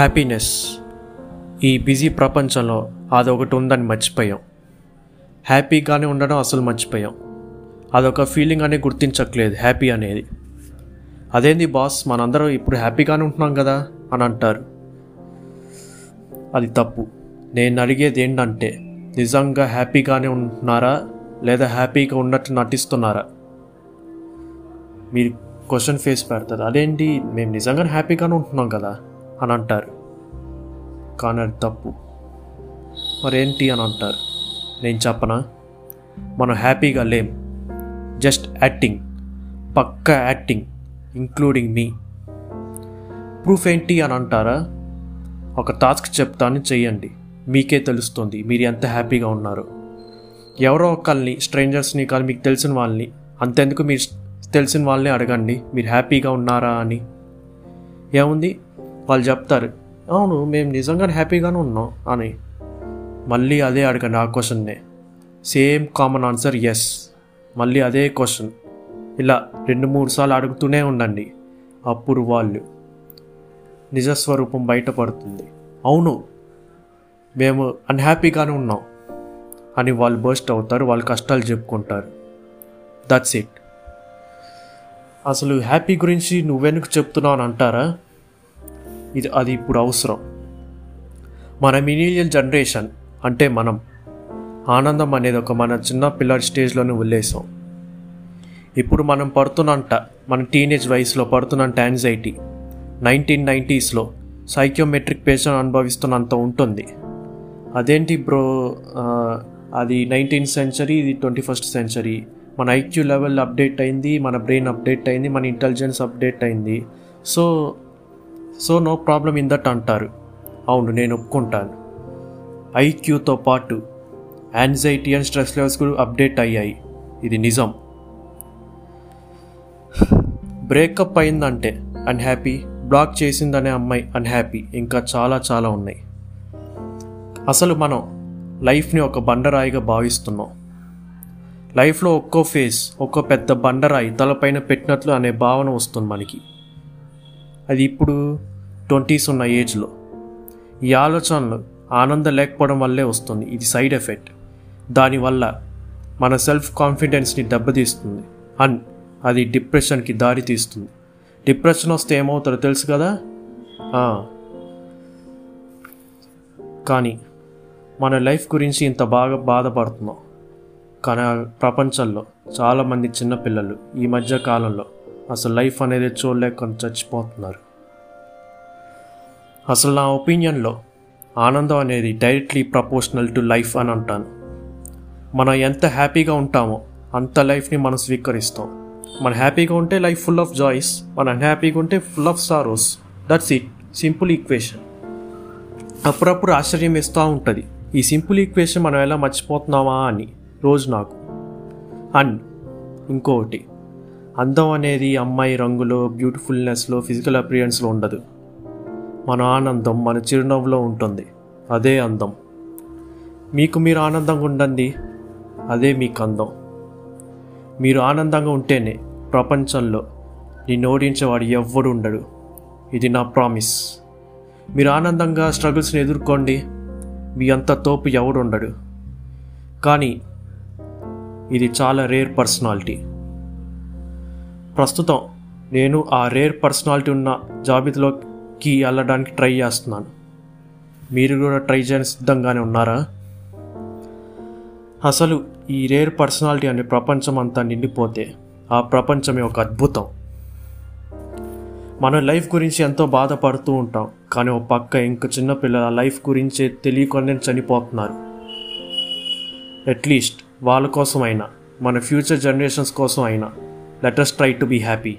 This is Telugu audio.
హ్యాపీనెస్ ఈ బిజీ ప్రపంచంలో అదొకటి ఉందని మర్చిపోయాం. హ్యాపీగానే ఉండడం అసలు మర్చిపోయాం. అదొక ఫీలింగ్ అనేది గుర్తించట్లేదు హ్యాపీ అనేది. అదేంది బాస్ మనందరం ఇప్పుడు హ్యాపీగానే ఉంటున్నాం కదా అని అంటారు. అది తప్పు. నేను అడిగేది ఏంటంటే నిజంగా హ్యాపీగానే ఉంటున్నారా? లేదా హ్యాపీగా ఉన్నట్టు నటిస్తున్నారా? మీరు క్వశ్చన్ ఫేస్ పెడతారు. అదేంటి మేము నిజంగానే హ్యాపీగానే ఉంటున్నాం కదా. అని అంటారు కానీ అది తప్పు. మరేంటి అని అంటారు నేను చెప్పనా? మనం హ్యాపీగా లేం. Just acting. పక్కా యాక్టింగ్ ఇంక్లూడింగ్ మీ. ప్రూఫ్ ఏంటి అని అంటారా ఒక టాస్క్ చెప్తాను చెయ్యండి. మీకే తెలుస్తుంది మీరు ఎంత హ్యాపీగా ఉన్నారు. ఎవరో ఒకళ్ళని స్ట్రేంజర్స్ని కానీ మీకు తెలిసిన వాళ్ళని. అంతెందుకు మీరు తెలిసిన వాళ్ళని అడగండి. మీరు హ్యాపీగా ఉన్నారా అని. ఏముంది? వాళ్ళు చెప్తారు అవును మేము నిజంగానే హ్యాపీగానే ఉన్నాం అని. మళ్ళీ అదే అడగండి ఆ క్వశ్చన్నే. సేమ్ కామన్ ఆన్సర్ ఎస్ మళ్ళీ అదే క్వశ్చన్. ఇలా రెండు మూడు సార్లు అడుగుతూనే ఉండండి. అప్పుడు వాళ్ళు నిజస్వరూపం బయటపడుతుంది. అవును మేము అన్హ్యాపీగానే ఉన్నాం అని వాళ్ళు బర్స్ట్ అవుతారు వాళ్ళు కష్టాలు చెప్పుకుంటారు. దట్స్ ఇట్ అసలు హ్యాపీ గురించి నువ్వెందుకు చెప్తున్నావు అని అంటారా? ఇది అది ఇప్పుడు అవసరం. మన మిలీనియల్ జనరేషన్ అంటే మనం. ఆనందం అనేది ఒక మన చిన్న పిల్లడి స్టేజ్లోనే వదిలేసాం. ఇప్పుడు మనం పడుతున్నంట మన టీనేజ్ వయసులో పడుతున్నంత యాంగ్జైటీ నైన్టీన్ నైంటీస్లో సైక్యోమెట్రిక్ పేషెంట్ అనుభవిస్తున్నంత ఉంటుంది. అదేంటి బ్రో అది నైన్టీన్త్ సెంచరీ ఇది ట్వంటీ ఫస్ట్ సెంచరీ మన ఐక్యూ లెవెల్ అప్డేట్ అయింది మన బ్రెయిన్ అప్డేట్ అయింది మన ఇంటెలిజెన్స్ అప్డేట్ అయింది. So so no problem in that అంటారు. అవును నేను ఒప్పుకుంటాను. ఐక్యూతో పాటు యాంగ్జైటీ అండ్ స్ట్రెస్ లెవెల్స్ కూడా అప్డేట్ అయ్యాయి. ఇది నిజం. బ్రేకప్ అయిందంటే అన్హ్యాపీ బ్లాక్ చేసిందనే అమ్మాయి అన్హ్యాపీ ఇంకా చాలా చాలా ఉన్నాయి. అసలు మనం లైఫ్ని ఒక బండరాయిగా భావిస్తున్నాం. లైఫ్లో ఒక్కో ఫేస్ ఒక్కో పెద్ద బండరాయి తలపైన పెట్టినట్లు అనే భావన వస్తుంది మనకి. అది ఇప్పుడు ట్వంటీస్ ఉన్న ఏజ్లో. ఈ ఆలోచనలు ఆనందం లేకపోవడం వల్లే వస్తుంది. ఇది సైడ్ ఎఫెక్ట్. దానివల్ల మన సెల్ఫ్ కాన్ఫిడెన్స్ని దెబ్బతీస్తుంది. అండ్ అది డిప్రెషన్కి దారి తీస్తుంది డిప్రెషన్ వస్తే ఏమవుతారో తెలుసు కదా? కానీ మన లైఫ్ గురించి ఇంత బాగా బాధపడుతున్నాం. కానీ ప్రపంచంలో చాలామంది చిన్నపిల్లలు ఈ మధ్య కాలంలో అసలు లైఫ్ అనేది చూడలేక చచ్చిపోతున్నారు. అసలు నా ఒపీనియన్లో ఆనందం అనేది డైరెక్ట్లీ ప్రపోర్షనల్ టు లైఫ్ అని అంటాను. మనం ఎంత హ్యాపీగా ఉంటామో అంత లైఫ్ని మనం స్వీకరిస్తాం. మనం హ్యాపీగా ఉంటే లైఫ్ ఫుల్ ఆఫ్ జాయ్స్ మనం అన్హ్యాపీగా ఉంటే full of sorrows. That's it simple equation అప్పుడప్పుడు ఆశ్చర్యం వేస్తూ ఉంటుంది. ఈ సింపుల్ ఈక్వేషన్ మనం ఎలా మర్చిపోతున్నామా అని రోజు నాకు. అండ్ ఇంకొకటి అందం అనేది అమ్మాయి రంగులో బ్యూటిఫుల్నెస్లో ఫిజికల్ అపిరియన్స్లో ఉండదు. మన ఆనందం మన చిరునవ్వులో ఉంటుంది. అదే అందం. మీకు మీరు ఆనందంగా ఉండండి. అదే మీకు అందం. మీరు ఆనందంగా ఉంటేనే ప్రపంచంలో నిన్ను ఓడించేవాడు ఎవ్వడు ఉండడు. ఇది నా ప్రామిస్. మీరు ఆనందంగా స్ట్రగుల్స్ని ఎదుర్కోండి. మీ అంత తోపు ఎవడు ఉండడు. కానీ ఇది చాలా రేర్ పర్సనాలిటీ. ప్రస్తుతం నేను ఆ రేర్ పర్సనాలిటీ ఉన్న జాబితాలో కి వెళ్ళడానికి ట్రై చేస్తున్నాను. మీరు కూడా ట్రై చేయని సిద్ధంగానే ఉన్నారా? అసలు ఈ రేర్ పర్సనాలిటీ అనే ప్రపంచం అంతా నిండిపోతే ఆ ప్రపంచమే ఒక అద్భుతం. మన లైఫ్ గురించి ఎంతో బాధపడుతూ ఉంటాం కానీ ఒక పక్క ఇంక చిన్నపిల్లల లైఫ్ గురించి తెలియకుండా చనిపోతున్నారు. అట్లీస్ట్ వాళ్ళ కోసం అయినా మన ఫ్యూచర్ జనరేషన్స్ కోసం అయినా letters try to be happy